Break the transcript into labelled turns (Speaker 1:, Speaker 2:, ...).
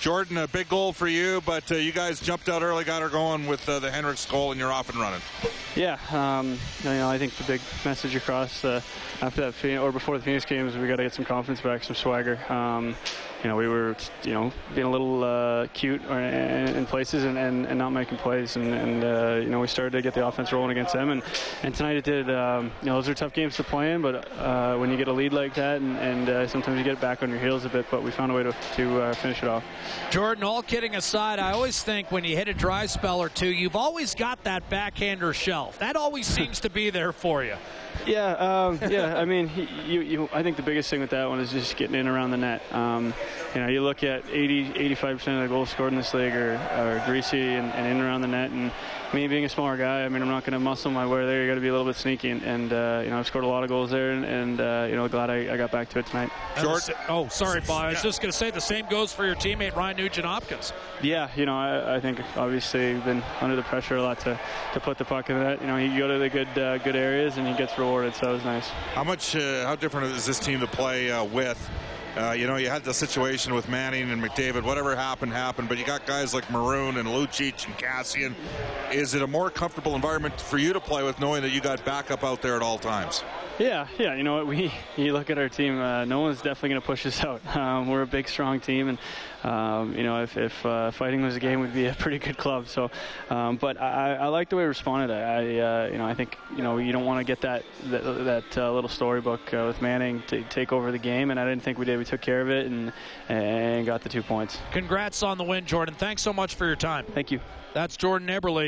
Speaker 1: Jordan, a big goal for you, but uh, you guys jumped out early, got her going with uh, the Hendricks goal, and you're off and running.
Speaker 2: Yeah, um, you know, I think the big message across uh, after that or before the Phoenix game is we got to get some confidence back, some swagger. Um, you know, we were, you know, being a little uh, cute in places and, and, and, not making plays, and, and uh, you know, we started to get the offense rolling against them, and, and tonight it did. Um, you know, those are tough games to play in, but uh, when you get a lead like that, and, and uh, sometimes you get back on your heels a bit, but we found a way to, to uh, finish it off.
Speaker 3: Jordan, all kidding aside, I always think when you hit a dry spell or two, you've always got that backhander shelf. That always seems to be there for you.
Speaker 2: Yeah, um, yeah. I mean, you, you, I think the biggest thing with that one is just getting in around the net. Um, you know, you look at 80, 85% of the goals scored in this league are, are greasy and, and in around the net. And me being a smaller guy, I mean, I'm not going to muscle my way there. You got to be a little bit sneaky. And, and uh, you know, I've scored a lot of goals there, and, and uh, you know, glad I, I, got back to it tonight.
Speaker 3: George, oh, sorry, Bob. I was just going to say the same goes for your teammate Ryan Nugent Hopkins.
Speaker 2: Yeah, you know, I, I think obviously been under the pressure a lot to, to put the puck in the net. You know, he go to the good uh, good areas and he gets rewarded, so it was nice.
Speaker 1: How much? Uh, how different is this team to play uh, with? Uh, you know, you had the situation with Manning and McDavid. Whatever happened, happened. But you got guys like Maroon and Lucic and Kassian. Is it a more comfortable environment for you to play with, knowing that you got backup out there at all times?
Speaker 2: Yeah, yeah. You know what? We you look at our team. Uh, no one's definitely going to push us out. Um, we're a big, strong team, and um, you know, if, if uh, fighting was a game, we'd be a pretty good club. So, um, but I, I like the way we responded. I, uh, you know, I think you know you don't want to get that that, that uh, little storybook uh, with Manning to take over the game, and I didn't think we did. We took care of it and and got the two points.
Speaker 3: Congrats on the win, Jordan. Thanks so much for your time.
Speaker 2: Thank you.
Speaker 3: That's Jordan Eberle.